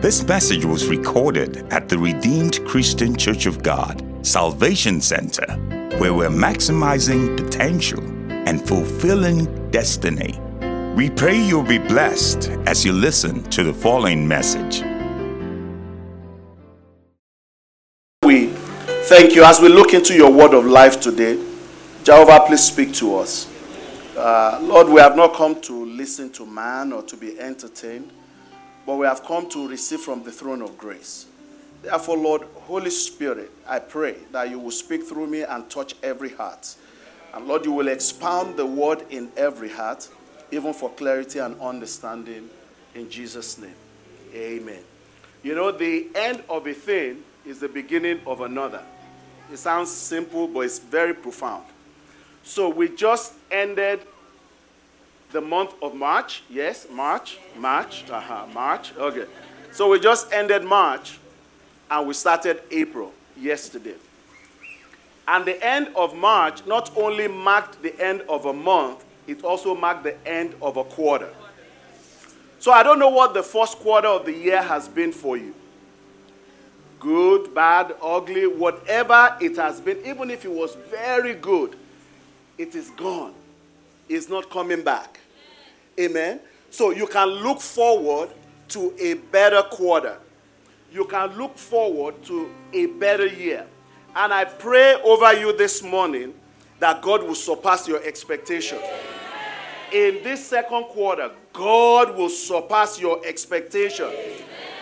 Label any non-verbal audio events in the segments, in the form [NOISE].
This message was recorded at the Redeemed Christian Church of God, Salvation Center, where we're maximizing potential and fulfilling destiny. We pray you'll be blessed as you listen to the following message. We thank you as we look into your word of life today. Jehovah, please speak to us. Uh, Lord, we have not come to listen to man or to be entertained, but we have come to receive from the throne of grace. Therefore, Lord, Holy Spirit, I pray that you will speak through me and touch every heart. And Lord, you will expound the word in every heart, even for clarity and understanding. In Jesus' name, amen. You know, the end of a thing is the beginning of another. It sounds simple, but it's very profound. So we just ended the month of March. Yes, March, March, uh-huh, March. Okay. So we just ended March and we started April yesterday. And the end of March not only marked the end of a month, it also marked the end of a quarter. So I don't know what the first quarter of the year has been for you. Good, bad, ugly, whatever it has been, even if it was very good, it is gone. It's not coming back. Amen. So you can look forward to a better quarter. You can look forward to a better year. And I pray over you this morning that God will surpass your expectation. In this second quarter, God will surpass your expectation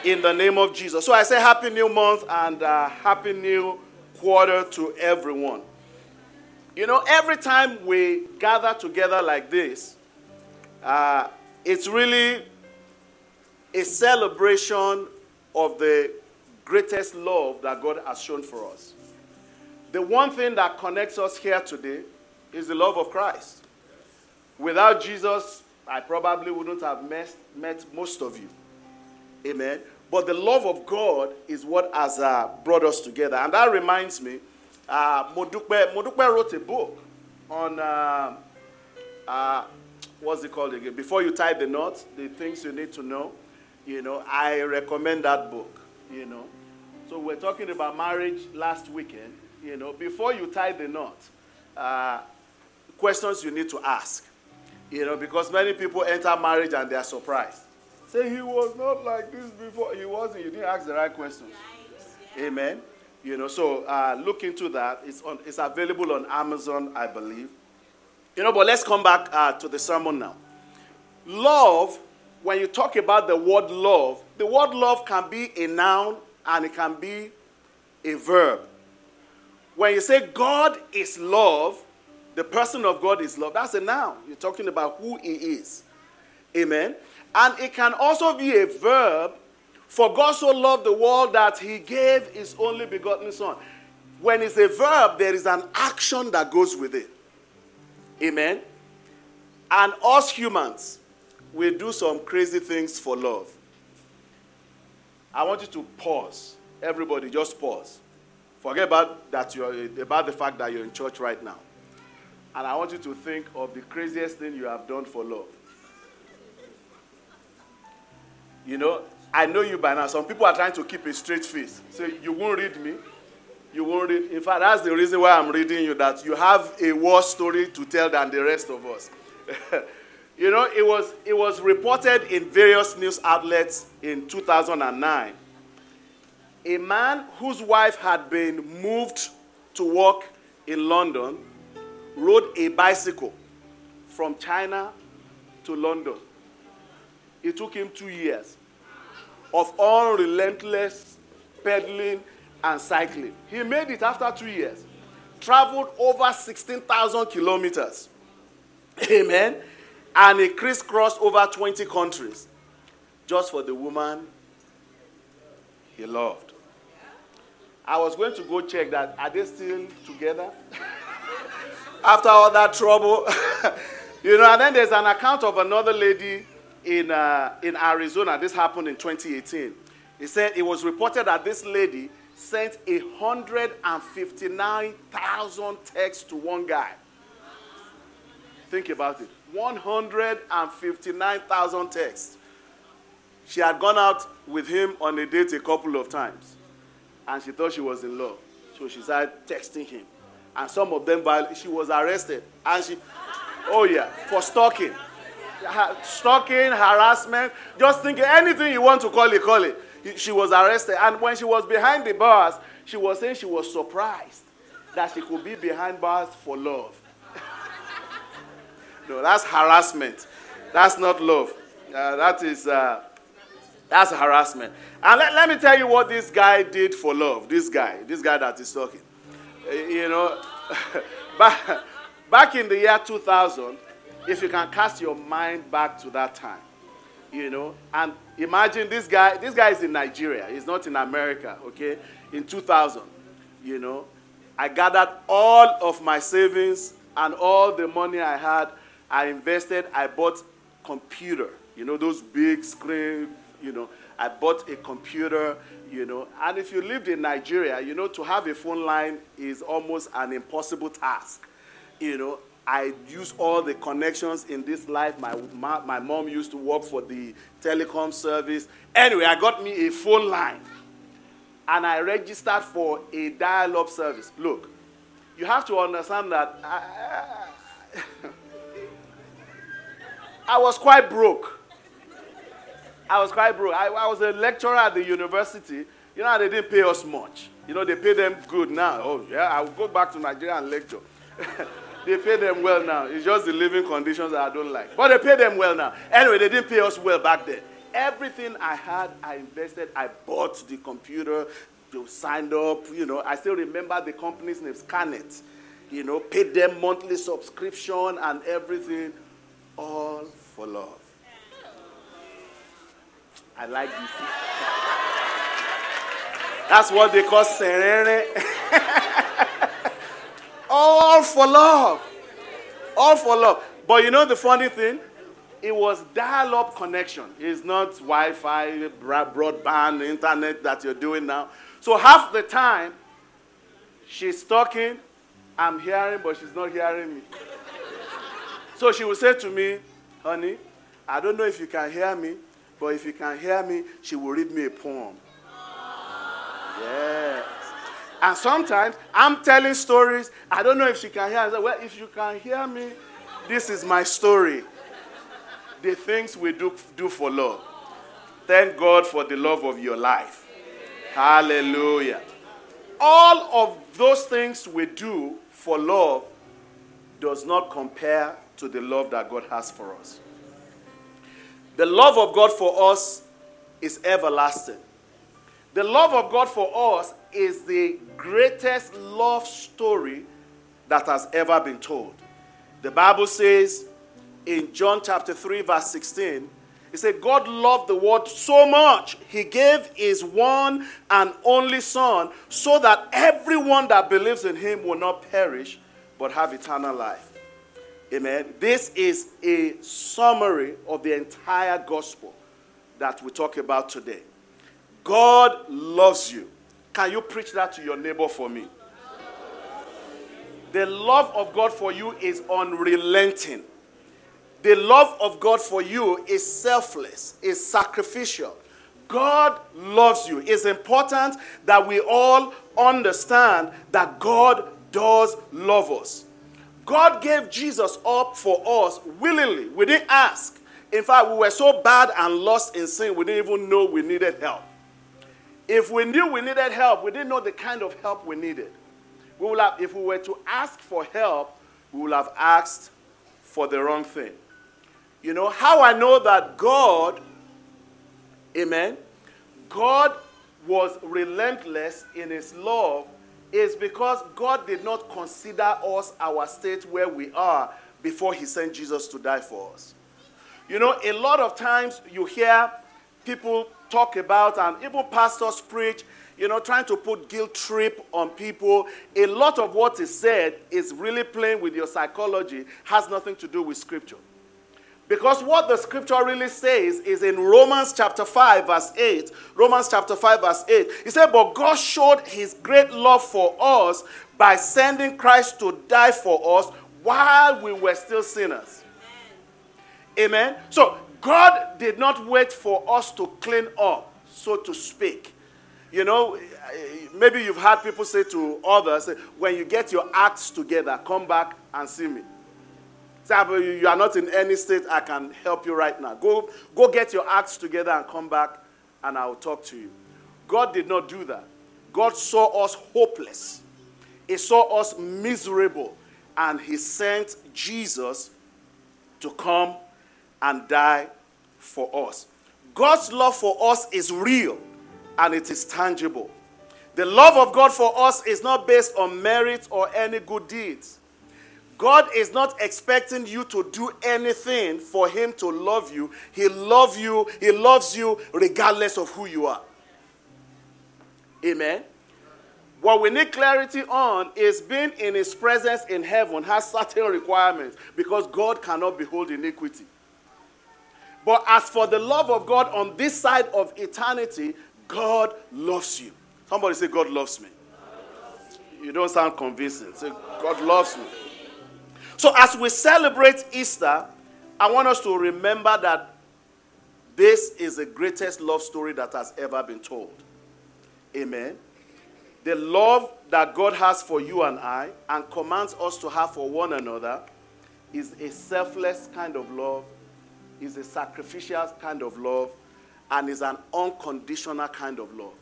in the name of Jesus. So I say happy new month and uh, happy new quarter to everyone. You know, every time we gather together like this, uh, it's really a celebration of the greatest love that God has shown for us. The one thing that connects us here today is the love of Christ. Without Jesus, I probably wouldn't have met, met most of you. Amen. But the love of God is what has uh, brought us together. And that reminds me, uh, Modupe, Modupe wrote a book on, uh, uh, what's it called again? Before you tie the knot, the things you need to know. You know, I recommend that book, you know. So we're talking about marriage last weekend. You know, before you tie the knot, uh, questions you need to ask. You know, because many people enter marriage and they are surprised. Say, he was not like this before. He wasn't. You didn't ask the right questions. Amen. You know, so uh, look into that. It's, on, it's available on Amazon, I believe. You know, but let's come back uh, to the sermon now. Love, when you talk about the word love, the word love can be a noun and it can be a verb. When you say God is love, the person of God is love, that's a noun. You're talking about who He is. Amen. And it can also be a verb for God so loved the world that he gave his only begotten Son. When it's a verb, there is an action that goes with it. Amen. And us humans, we do some crazy things for love. I want you to pause. Everybody, just pause. Forget about that you're about the fact that you're in church right now. And I want you to think of the craziest thing you have done for love. You know, I know you by now. Some people are trying to keep a straight face. So you won't read me. You won't read. In fact, that's the reason why I'm reading you, that you have a worse story to tell than the rest of us. [LAUGHS] you know, it was, it was reported in various news outlets in 2009. A man whose wife had been moved to work in London rode a bicycle from China to London. It took him two years of unrelentless pedaling and cycling. He made it after two years. Traveled over 16,000 kilometers. Amen. And he crisscrossed over 20 countries just for the woman he loved. I was going to go check that. Are they still together? [LAUGHS] After all that trouble. [LAUGHS] you know, and then there's an account of another lady in, uh, in Arizona. This happened in 2018. He said it was reported that this lady sent 159,000 texts to one guy. Think about it 159,000 texts. she had gone out with him on a date a couple of times. And she thought she was in love. So she started texting him. And some of them, she was arrested. And she, oh yeah, for stalking. Stalking, harassment, just thinking anything you want to call it, call it. She was arrested. And when she was behind the bars, she was saying she was surprised that she could be behind bars for love. [LAUGHS] no, that's harassment. That's not love. Uh, that is uh, that's harassment. And let, let me tell you what this guy did for love. This guy, this guy that is talking. Uh, you know, [LAUGHS] back, back in the year 2000, if you can cast your mind back to that time, you know, and imagine this guy, this guy is in Nigeria, he's not in America, okay? In 2000, you know, I gathered all of my savings and all the money I had, I invested, I bought computer, you know, those big screen, you know, I bought a computer, you know, and if you lived in Nigeria, you know, to have a phone line is almost an impossible task, you know. I use all the connections in this life. My, my, my mom used to work for the telecom service. Anyway, I got me a phone line and I registered for a dial up service. Look, you have to understand that I, [LAUGHS] I was quite broke. I was quite broke. I, I, was a lecturer at the university. You know, they didn't pay us much. You know, they pay them good now. Oh, yeah, I'll go back to Nigeria and lecture. [LAUGHS] they pay them well now. It's just the living conditions that I don't like. But they pay them well now. Anyway, they didn't pay us well back then. Everything I had, I invested. I bought the computer, they signed up. You know, I still remember the company's name, Skannet. You know, paid them monthly subscription and everything, all for love. I like this. That's what they call serene. [LAUGHS] All for love. All for love. But you know the funny thing? It was dial up connection. It's not Wi Fi, broadband, internet that you're doing now. So half the time, she's talking, I'm hearing, but she's not hearing me. [LAUGHS] So she will say to me, honey, I don't know if you can hear me, but if you can hear me, she will read me a poem. Yes. And sometimes I'm telling stories. I don't know if she can hear. I say, well, if you can hear me, this is my story. The things we do, do for love. Thank God for the love of your life. Hallelujah. All of those things we do for love does not compare to the love that God has for us. The love of God for us is everlasting. The love of God for us is the greatest love story that has ever been told. The Bible says in John chapter 3, verse 16, it said, God loved the world so much, he gave his one and only Son, so that everyone that believes in him will not perish, but have eternal life. Amen. This is a summary of the entire gospel that we talk about today. God loves you. Can you preach that to your neighbor for me? The love of God for you is unrelenting. The love of God for you is selfless, is sacrificial. God loves you. It's important that we all understand that God does love us. God gave Jesus up for us willingly. We didn't ask. In fact, we were so bad and lost in sin, we didn't even know we needed help. If we knew we needed help, we didn't know the kind of help we needed. We will have, if we were to ask for help, we would have asked for the wrong thing. You know, how I know that God, amen, God was relentless in his love is because God did not consider us our state where we are before he sent Jesus to die for us. You know, a lot of times you hear people talk about and even pastors preach, you know, trying to put guilt trip on people. A lot of what is said is really playing with your psychology, has nothing to do with scripture. Because what the scripture really says is in Romans chapter 5, verse 8. Romans chapter 5, verse 8. He said, But God showed his great love for us by sending Christ to die for us while we were still sinners. Amen. Amen? So God did not wait for us to clean up, so to speak. You know, maybe you've had people say to others, when you get your acts together, come back and see me. Say, ah, you are not in any state, I can help you right now. Go, go get your acts together and come back, and I will talk to you. God did not do that. God saw us hopeless, He saw us miserable, and He sent Jesus to come and die for us. God's love for us is real and it is tangible. The love of God for us is not based on merit or any good deeds. God is not expecting you to do anything for him to love you. He loves you, he loves you regardless of who you are. Amen. What we need clarity on is being in his presence in heaven has certain requirements because God cannot behold iniquity. But as for the love of God on this side of eternity, God loves you. Somebody say, God loves me. You don't sound convincing. Say, God loves me. So, as we celebrate Easter, I want us to remember that this is the greatest love story that has ever been told. Amen. The love that God has for you and I and commands us to have for one another is a selfless kind of love, is a sacrificial kind of love, and is an unconditional kind of love.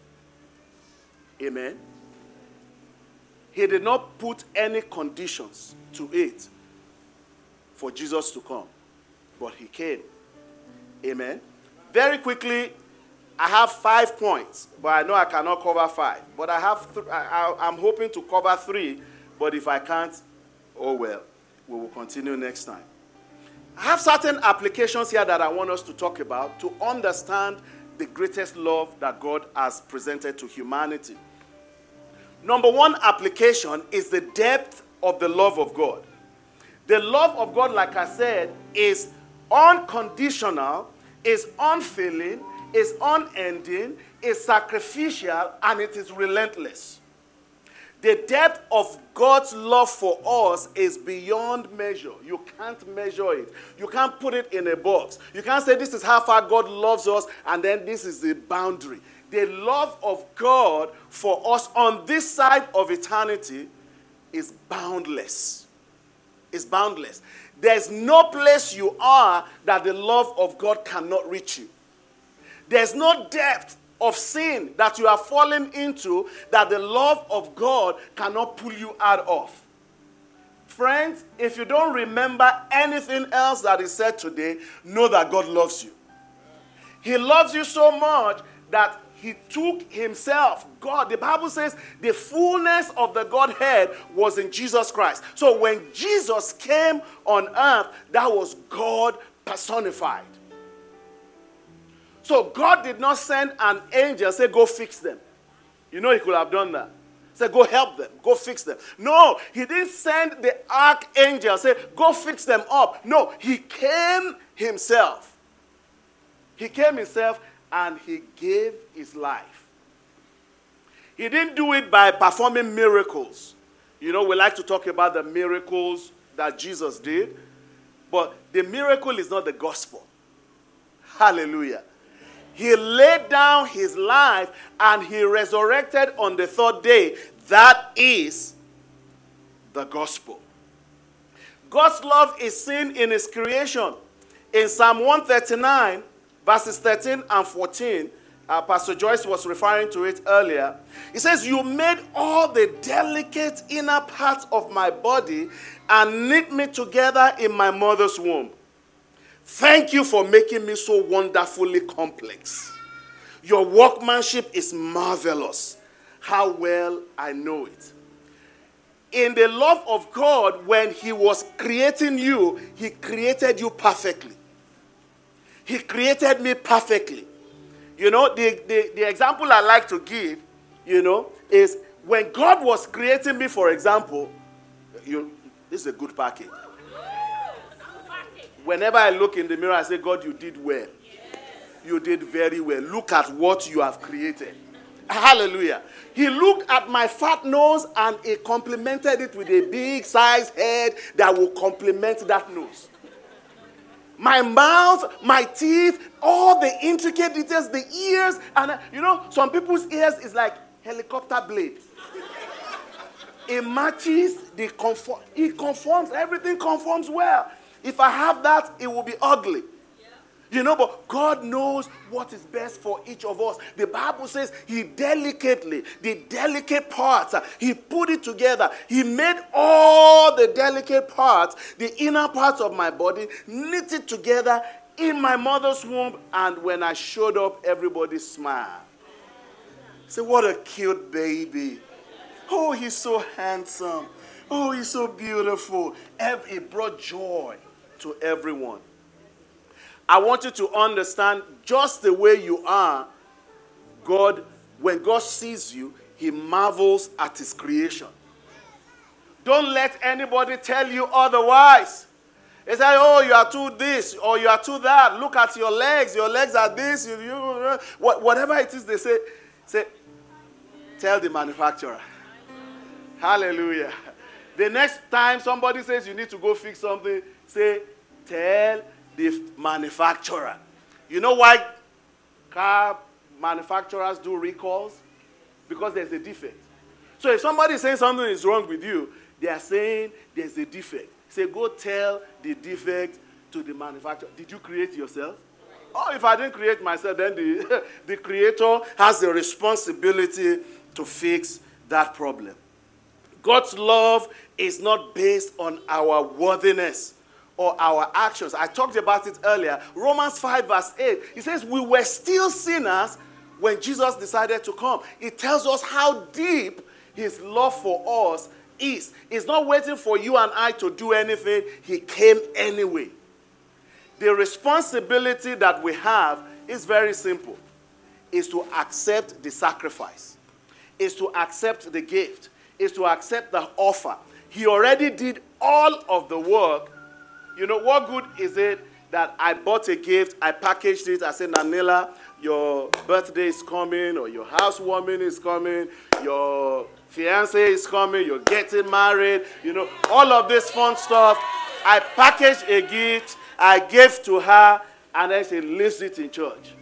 Amen. He did not put any conditions to it for Jesus to come, but he came. Amen. Very quickly, I have five points, but I know I cannot cover five. But I have, th- I, I'm hoping to cover three, but if I can't, oh well, we will continue next time. I have certain applications here that I want us to talk about to understand the greatest love that God has presented to humanity. Number one application is the depth of the love of God. The love of God, like I said, is unconditional, is unfailing, is unending, is sacrificial, and it is relentless. The depth of God's love for us is beyond measure. You can't measure it. You can't put it in a box. You can't say this is how far God loves us and then this is the boundary. The love of God for us on this side of eternity is boundless. It's boundless. There's no place you are that the love of God cannot reach you. There's no depth of sin that you are falling into that the love of God cannot pull you out of. Friends, if you don't remember anything else that is said today, know that God loves you. He loves you so much that he took himself, God, the Bible says the fullness of the Godhead was in Jesus Christ. So when Jesus came on earth, that was God personified. So God did not send an angel, say, go fix them. You know, he could have done that. Say, go help them, go fix them. No, he didn't send the archangel, say, go fix them up. No, he came himself. He came himself and he gave his life. He didn't do it by performing miracles. You know, we like to talk about the miracles that Jesus did, but the miracle is not the gospel. Hallelujah. He laid down his life and he resurrected on the third day. That is the gospel. God's love is seen in his creation. In Psalm 139, verses 13 and 14, uh, Pastor Joyce was referring to it earlier. He says, You made all the delicate inner parts of my body and knit me together in my mother's womb. Thank you for making me so wonderfully complex. Your workmanship is marvelous. How well I know it. In the love of God, when He was creating you, He created you perfectly. He created me perfectly. You know, the, the, the example I like to give, you know, is when God was creating me, for example, you, this is a good package whenever I look in the mirror, I say, God, you did well. You did very well. Look at what you have created. Hallelujah. He looked at my fat nose and he complimented it with a big size head that will complement that nose. my mouth, my teeth, all the intricate details, the ears, and uh, you know, some people's ears is like helicopter blade. it matches the. It conforms. Everything conforms well. If I have that, it will be ugly. You know, but God knows what is best for each of us. The Bible says He delicately, the delicate parts, uh, He put it together. He made all the delicate parts, the inner parts of my body, knit it together in my mother's womb. And when I showed up, everybody smiled. Say, what a cute baby. Oh, he's so handsome. Oh, he's so beautiful. It brought joy to everyone. I want you to understand just the way you are, God, when God sees you, he marvels at his creation. Don't let anybody tell you otherwise. They say, oh, you are too this or you are too that. Look at your legs. Your legs are this. You, you, whatever it is they say, say, tell the manufacturer. Hallelujah. The next time somebody says you need to go fix something, say, tell the manufacturer. You know why car manufacturers do recalls? Because there's a defect. So if somebody saying something is wrong with you, they are saying there's a defect. Say, go tell the defect to the manufacturer. Did you create yourself? Oh, if I didn't create myself, then the, [LAUGHS] the creator has the responsibility to fix that problem. God's love is not based on our worthiness or our actions. I talked about it earlier. Romans 5, verse 8. It says, We were still sinners when Jesus decided to come. It tells us how deep his love for us is. He's not waiting for you and I to do anything, he came anyway. The responsibility that we have is very simple is to accept the sacrifice, is to accept the gift, is to accept the offer. He already did all of the work you know, what good is it that I bought a gift, I packaged it, I said, Nanila, your birthday is coming, or your housewarming is coming, your fiance is coming, you're getting married, you know, all of this fun stuff. I packaged a gift, I gave to her, and then she leaves it in church.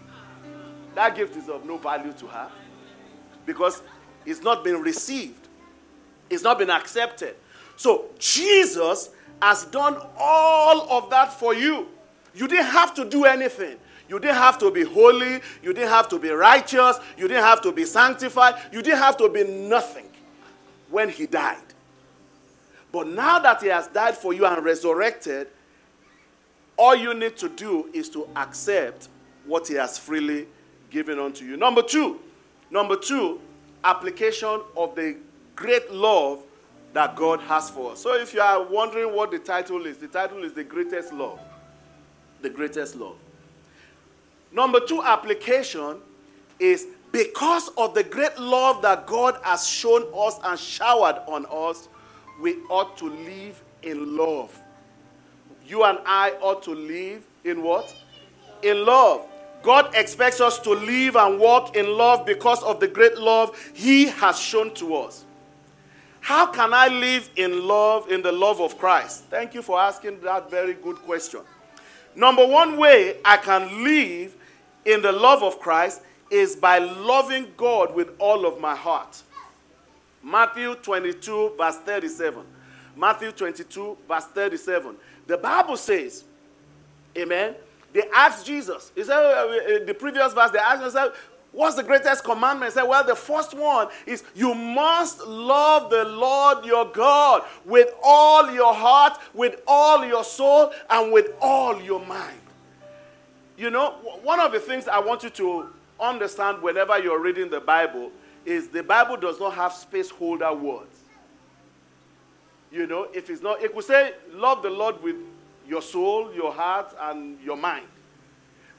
That gift is of no value to her because it's not been received, it's not been accepted. So Jesus has done all of that for you. You didn't have to do anything. You didn't have to be holy. You didn't have to be righteous. You didn't have to be sanctified. You didn't have to be nothing when he died. But now that he has died for you and resurrected, all you need to do is to accept what he has freely given unto you. Number two, number two, application of the great love that God has for us. So if you are wondering what the title is, the title is The Greatest Love. The Greatest Love. Number two application is because of the great love that God has shown us and showered on us, we ought to live in love. You and I ought to live in what? In love. God expects us to live and walk in love because of the great love He has shown to us. How can I live in love, in the love of Christ? Thank you for asking that very good question. Number one way I can live in the love of Christ is by loving God with all of my heart. Matthew 22, verse 37. Matthew 22, verse 37. The Bible says, Amen. They asked Jesus, he said, uh, uh, the previous verse, they asked him, What's the greatest commandment? Say, well, the first one is you must love the Lord your God with all your heart, with all your soul, and with all your mind. You know, one of the things I want you to understand whenever you're reading the Bible is the Bible does not have space holder words. You know, if it's not, it could say, love the Lord with your soul, your heart, and your mind.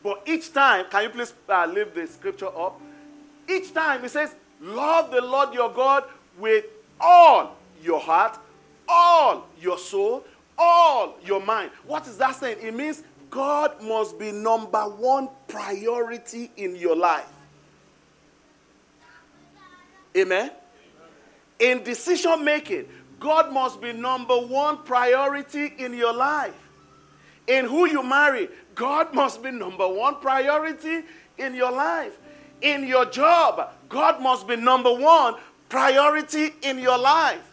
But each time, can you please uh, leave the scripture up? Each time it says, Love the Lord your God with all your heart, all your soul, all your mind. What is that saying? It means God must be number one priority in your life. Amen? In decision making, God must be number one priority in your life. In who you marry, God [LAUGHS] must be number one priority in your life. In your job, God must be number one priority in your life.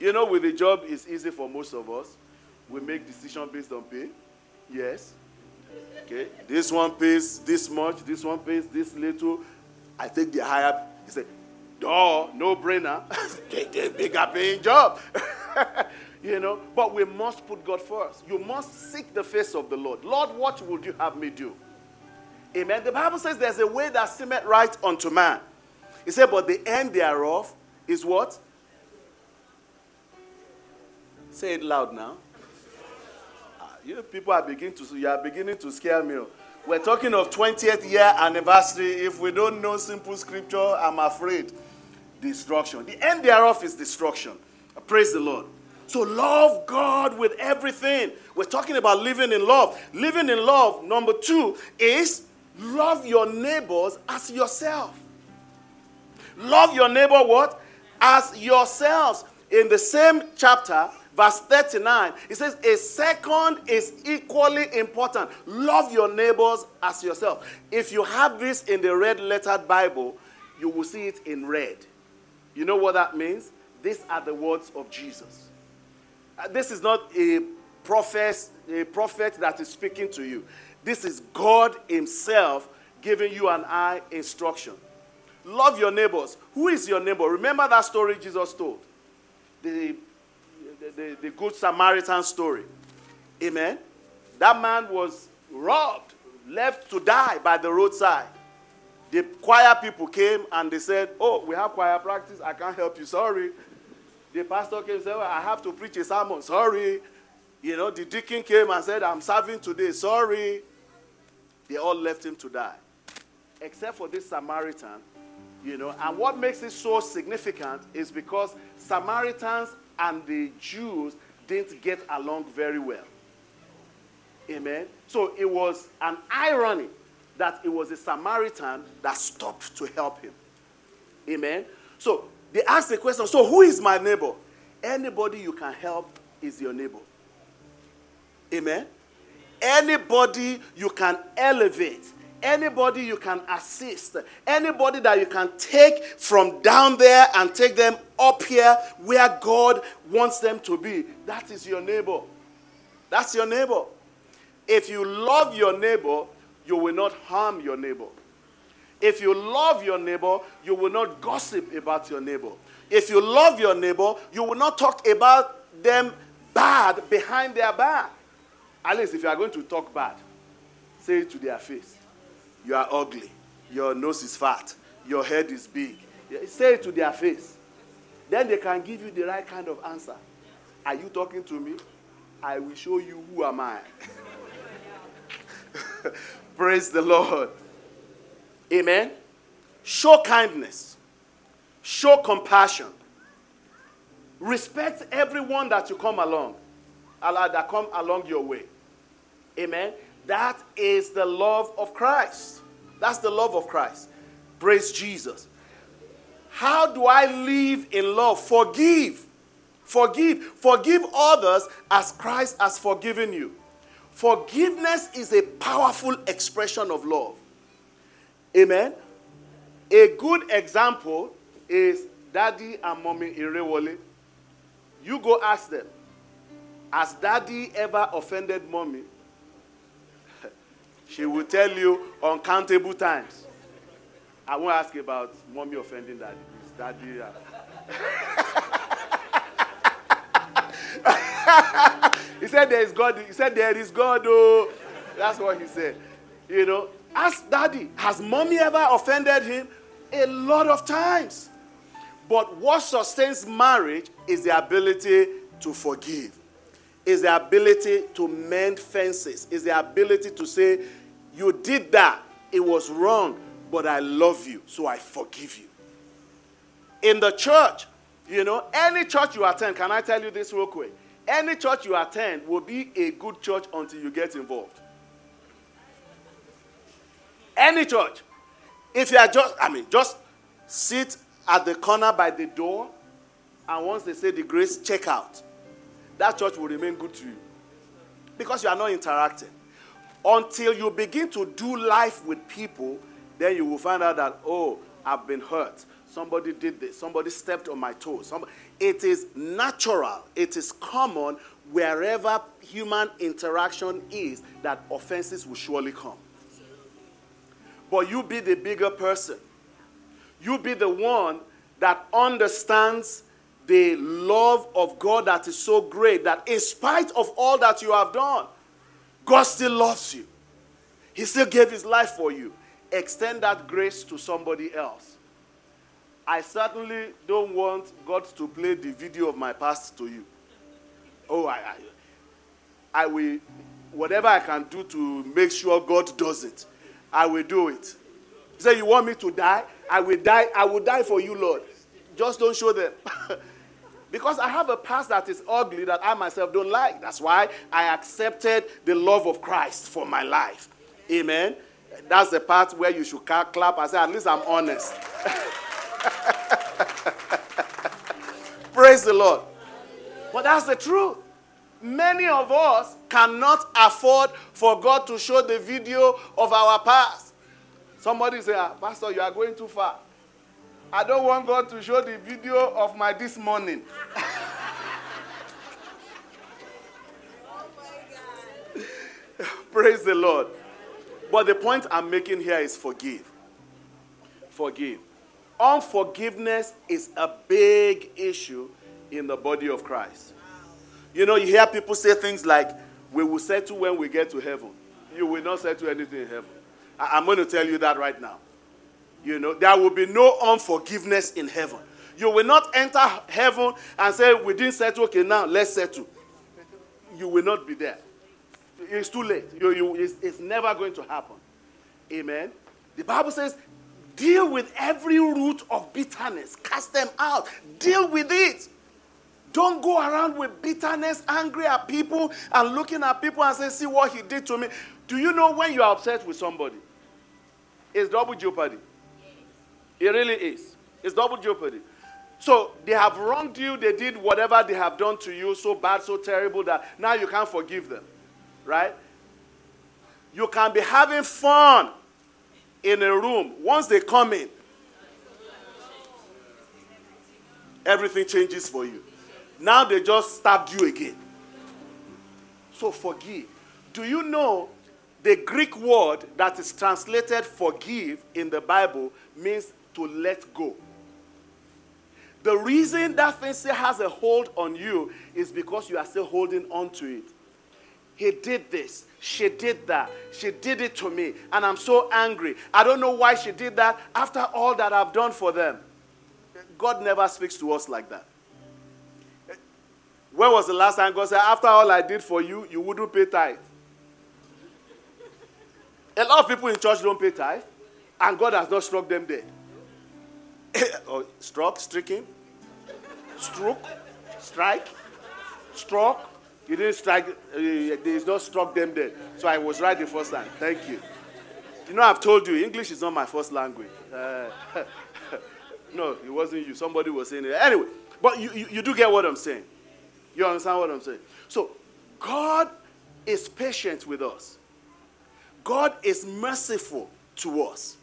You know, with a job, it's easy for most of us. We make decisions based on pay. Yes. Okay. This one pays this much, this one pays this little. I take the higher. He said, duh, no brainer. take [LAUGHS] the bigger paying job. [LAUGHS] you know, but we must put God first. You must seek the face of the Lord. Lord, what would you have me do? Amen. The Bible says there's a way that seemeth right unto man. He said, but the end thereof is what? Say it loud now. Ah, you know, people are beginning to you are beginning to scare me. We're talking of 20th year anniversary. If we don't know simple scripture, I'm afraid. Destruction. The end thereof is destruction. Praise the Lord. So love God with everything. We're talking about living in love. Living in love, number two, is love your neighbors as yourself. Love your neighbor what? As yourselves. In the same chapter, verse 39, it says, A second is equally important. Love your neighbors as yourself. If you have this in the red lettered Bible, you will see it in red. You know what that means? These are the words of Jesus. Uh, this is not a prophet, a prophet that is speaking to you. This is God Himself giving you and I instruction. Love your neighbors. Who is your neighbor? Remember that story Jesus told? The, the, the, the Good Samaritan story. Amen. That man was robbed, left to die by the roadside. The choir people came and they said, Oh, we have choir practice. I can't help you. Sorry. The pastor came and said, well, I have to preach a sermon. Sorry. You know, the deacon came and said, I'm serving today. Sorry. They all left him to die. Except for this Samaritan you know, and what makes it so significant is because Samaritans and the Jews didn't get along very well. Amen. So it was an irony that it was a Samaritan that stopped to help him. Amen. So they ask the question so who is my neighbor? Anybody you can help is your neighbor. Amen. Anybody you can elevate anybody you can assist, anybody that you can take from down there and take them up here where God wants them to be. That is your neighbor. That's your neighbor. If you love your neighbor, you will not harm your neighbor. If you love your neighbor, you will not gossip about your neighbor. If you love your neighbor, you will not talk about them bad behind their back. At least if you are going to talk bad, say it to their face. You are ugly. Your nose is fat. Your head is big. Say it to their face. Then they can give you the right kind of answer. Are you talking to me? I will show you who am I. [LAUGHS] Praise the Lord. Amen. Show kindness. Show compassion. Respect everyone that you come along, that come along your way. Amen. That is the love of Christ. That's the love of Christ. Praise Jesus. How do I live in love? Forgive. Forgive. Forgive others as Christ has forgiven you. Forgiveness is a powerful expression of love. Amen. A good example is daddy and mommy Irewole. You go ask them, Has daddy ever offended mommy? [LAUGHS] She will tell you uncountable times. I won't ask about mommy offending daddy. It's daddy. Uh... [LAUGHS] he said there is God. He said there is God. Oh, that's what he said. You know, ask daddy, has mommy ever offended him? A lot of times. But what sustains marriage is the ability to forgive, is the ability to mend fences, is the ability to say, you did that. It was wrong, but I love you, so I forgive you. In the church, you know, any church you attend, can I tell you this real quick? Any church you attend will be a good church until you get involved. Any church. If you are just, I mean, just sit at the corner by the door, and once they say the grace, check out. That church will remain good to you. because you are not interacting. Until you begin to do life with people, then you will find out that, oh, I've been hurt. Somebody did this. Somebody stepped on my toes. It is natural, it is common wherever human interaction is that offenses will surely come. But you be the bigger person. You be the one that understands the love of God that is so great that in spite of all that you have done, God still loves you. He still gave his life for you. Extend that grace to somebody else. I certainly don't want God to play the video of my past to you. Oh, I, I, I will, whatever I can do to make sure God does it, I will do it. He said, You want me to die? I will die. I will die for you, Lord. Just don't show them. [LAUGHS] because I have a past that is ugly that I myself don't like. That's why I accepted the love of Christ for my life. Amen. That's the part where you should clap and say, At least I'm honest. [LAUGHS] Praise the Lord. But that's the truth. Many of us cannot afford for God to show the video of our past. Somebody say, ah, Pastor, you are going too far. I don't want God to show the video of my this morning. [LAUGHS] Praise the Lord. But the point I'm making here is forgive. Forgive. Unforgiveness is a big issue in the body of Christ. You know, you hear people say things like, We will settle when we get to heaven. You will not settle anything in heaven. I- am going to tell you that right now. You know, there will be no unforgiveness in heaven. You will not enter heaven and say, We didn't settle, okay, now let's settle. You will not be there. It's too late. You, you, it's, it's never going to happen. Amen. The Bible says, Deal with every root of bitterness. Cast them out. Deal with it. Don't go around with bitterness, angry at people, and looking at people and say, See what he did to me. Do you know when you are upset with somebody? It's double jeopardy. It really is. It's double jeopardy. So they have wronged you, they did whatever they have done to you, so bad, so terrible that now you can't forgive them. Right? You can be having fun in a room. Once they come in, everything changes for you. Now they just stabbed you again. So forgive. Do you know the Greek word that is translated forgive in the Bible means to let go? The reason that thing still has a hold on you is because you are still holding on to it. He did this. She did that. She did it to me. And I'm so angry. I don't know why she did that after all that I've done for them. God never speaks to us like that. When was the last time God said, After all I did for you, you wouldn't pay tithe? A lot of people in church don't pay tithe, and God has not struck them dead. [LAUGHS] or struck, stricken, stroke, strike, struck. He didn't strike, uh, not struck them dead. So I was right the first time. Thank you. You know, I've told you, English is not my first language. Uh, [LAUGHS] no, it wasn't you. Somebody was saying it. Anyway, but you, you, you do get what I'm saying. You understand what I'm saying? So, God is patient with us. God is merciful to us.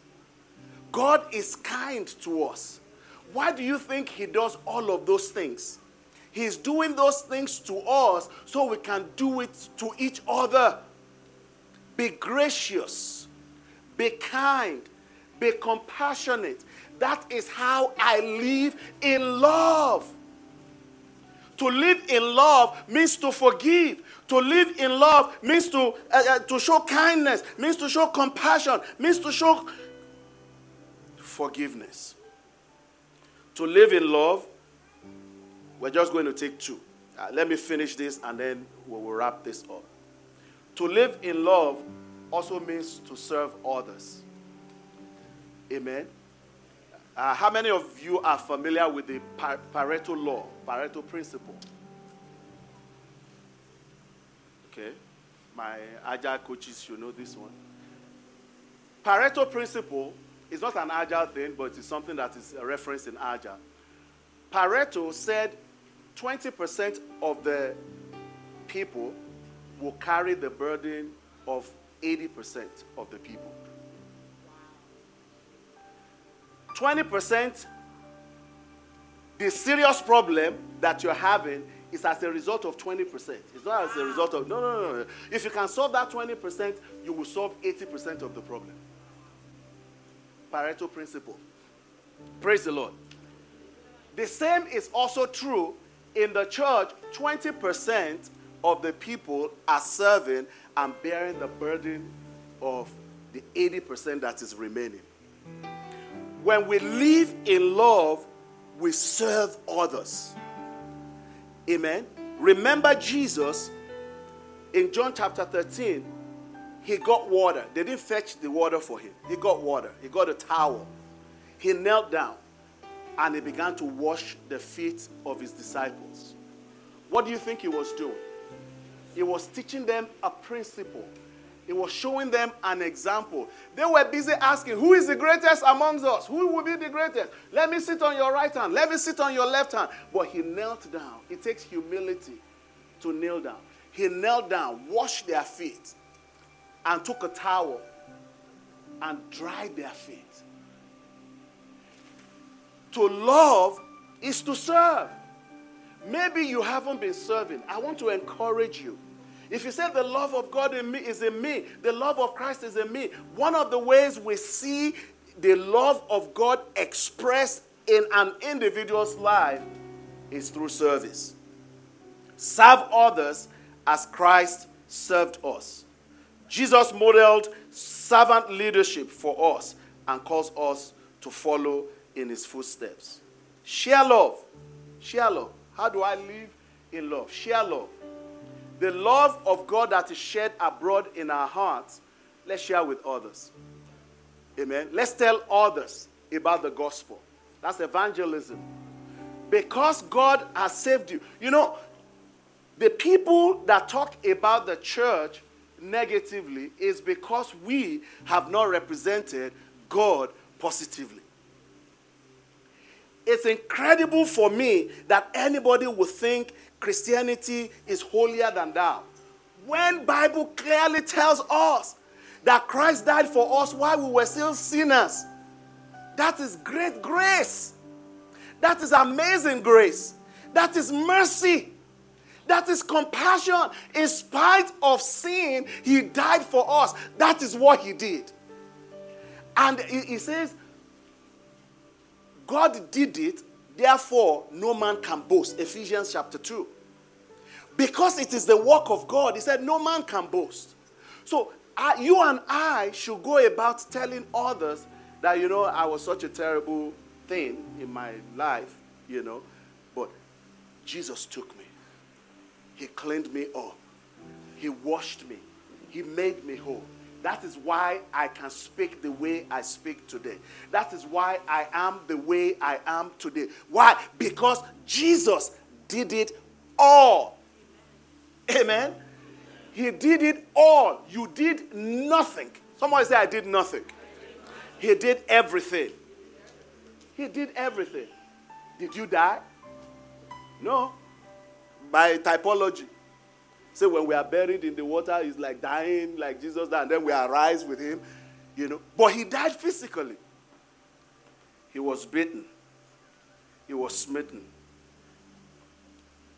God is kind to us. Why do you think He does all of those things? He's doing those things to us so we can do it to each other. Be gracious, be kind, be compassionate. That is how I live in love. To live in love means to forgive. To live in love means to, uh, uh, to show kindness, means to show compassion, means to show forgiveness. To live in love, we're just going to take two. Uh, let me finish this and then we will wrap this up. To live in love also means to serve others. Amen. Uh, how many of you are familiar with the Pareto law, Pareto principle? Okay. My agile coaches should know this one. Pareto principle is not an agile thing, but it's something that is a reference in agile. Pareto said 20% of the people will carry the burden of 80% of the people. 20%, the serious problem that you're having is as a result of 20%. It's not as a result of, no, no, no. If you can solve that 20%, you will solve 80% of the problem. Pareto principle. Praise the Lord. The same is also true in the church. 20% of the people are serving and bearing the burden of the 80% that is remaining. When we live in love, we serve others. Amen. Remember Jesus in John chapter 13, he got water. They didn't fetch the water for him. He got water. He got a towel. He knelt down and he began to wash the feet of his disciples. What do you think he was doing? He was teaching them a principle. He was showing them an example. They were busy asking, Who is the greatest amongst us? Who will be the greatest? Let me sit on your right hand. Let me sit on your left hand. But he knelt down. It takes humility to kneel down. He knelt down, washed their feet, and took a towel and dried their feet. To love is to serve. Maybe you haven't been serving. I want to encourage you. If you say the love of God in me is in me, the love of Christ is in me, one of the ways we see the love of God expressed in an individual's life is through service. Serve others as Christ served us. Jesus modeled servant leadership for us and calls us to follow in his footsteps. Share love. Share love. How do I live in love? Share love. The love of God that is shed abroad in our hearts, let's share with others. Amen. Let's tell others about the gospel. That's evangelism. Because God has saved you. You know, the people that talk about the church negatively is because we have not represented God positively. It's incredible for me that anybody would think Christianity is holier than thou. When Bible clearly tells us that Christ died for us while we were still sinners. That is great grace. That is amazing grace. That is mercy. That is compassion. In spite of sin, He died for us. That is what He did. And He says, God did it, therefore no man can boast. Ephesians chapter 2. Because it is the work of God, he said, no man can boast. So uh, you and I should go about telling others that, you know, I was such a terrible thing in my life, you know, but Jesus took me. He cleaned me up. He washed me. He made me whole. That is why I can speak the way I speak today. That is why I am the way I am today. Why? Because Jesus did it all. Amen. He did it all. You did nothing. Somebody say, I did nothing. He did everything. He did everything. Did you die? No. By typology. Say when we are buried in the water, it's like dying, like Jesus died, and then we arise with him, you know. But he died physically. He was beaten. He was smitten.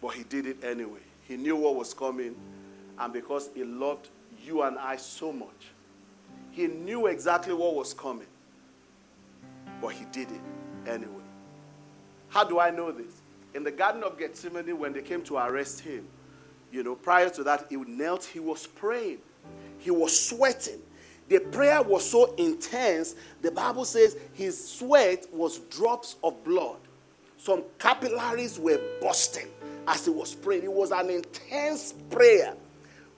But he did it anyway. He knew what was coming, and because he loved you and I so much, he knew exactly what was coming. But he did it anyway. How do I know this? In the Garden of Gethsemane, when they came to arrest him, you know, prior to that, he knelt, he was praying, he was sweating. The prayer was so intense, the Bible says his sweat was drops of blood. Some capillaries were busting as he was praying. It was an intense prayer.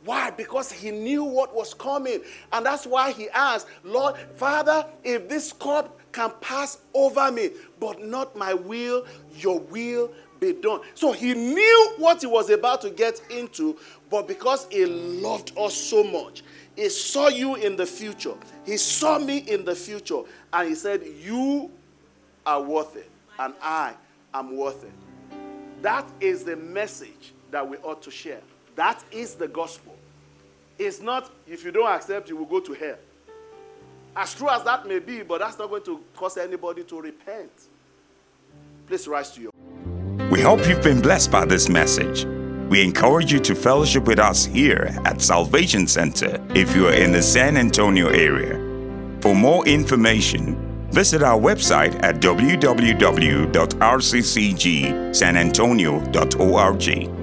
Why? Because he knew what was coming. And that's why he asked, Lord, Father, if this cup can pass over me, but not my will, your will be done. So he knew what he was about to get into, but because he loved us so much, he saw you in the future. He saw me in the future. And he said, You are worth it, and I am worth it. That is the message that we ought to share. That is the gospel. It's not if you don't accept, you will go to hell. As true as that may be, but that's not going to cause anybody to repent. Please rise to your. We hope you've been blessed by this message. We encourage you to fellowship with us here at Salvation Center if you are in the San Antonio area. For more information, visit our website at www.rccgsanantonio.org.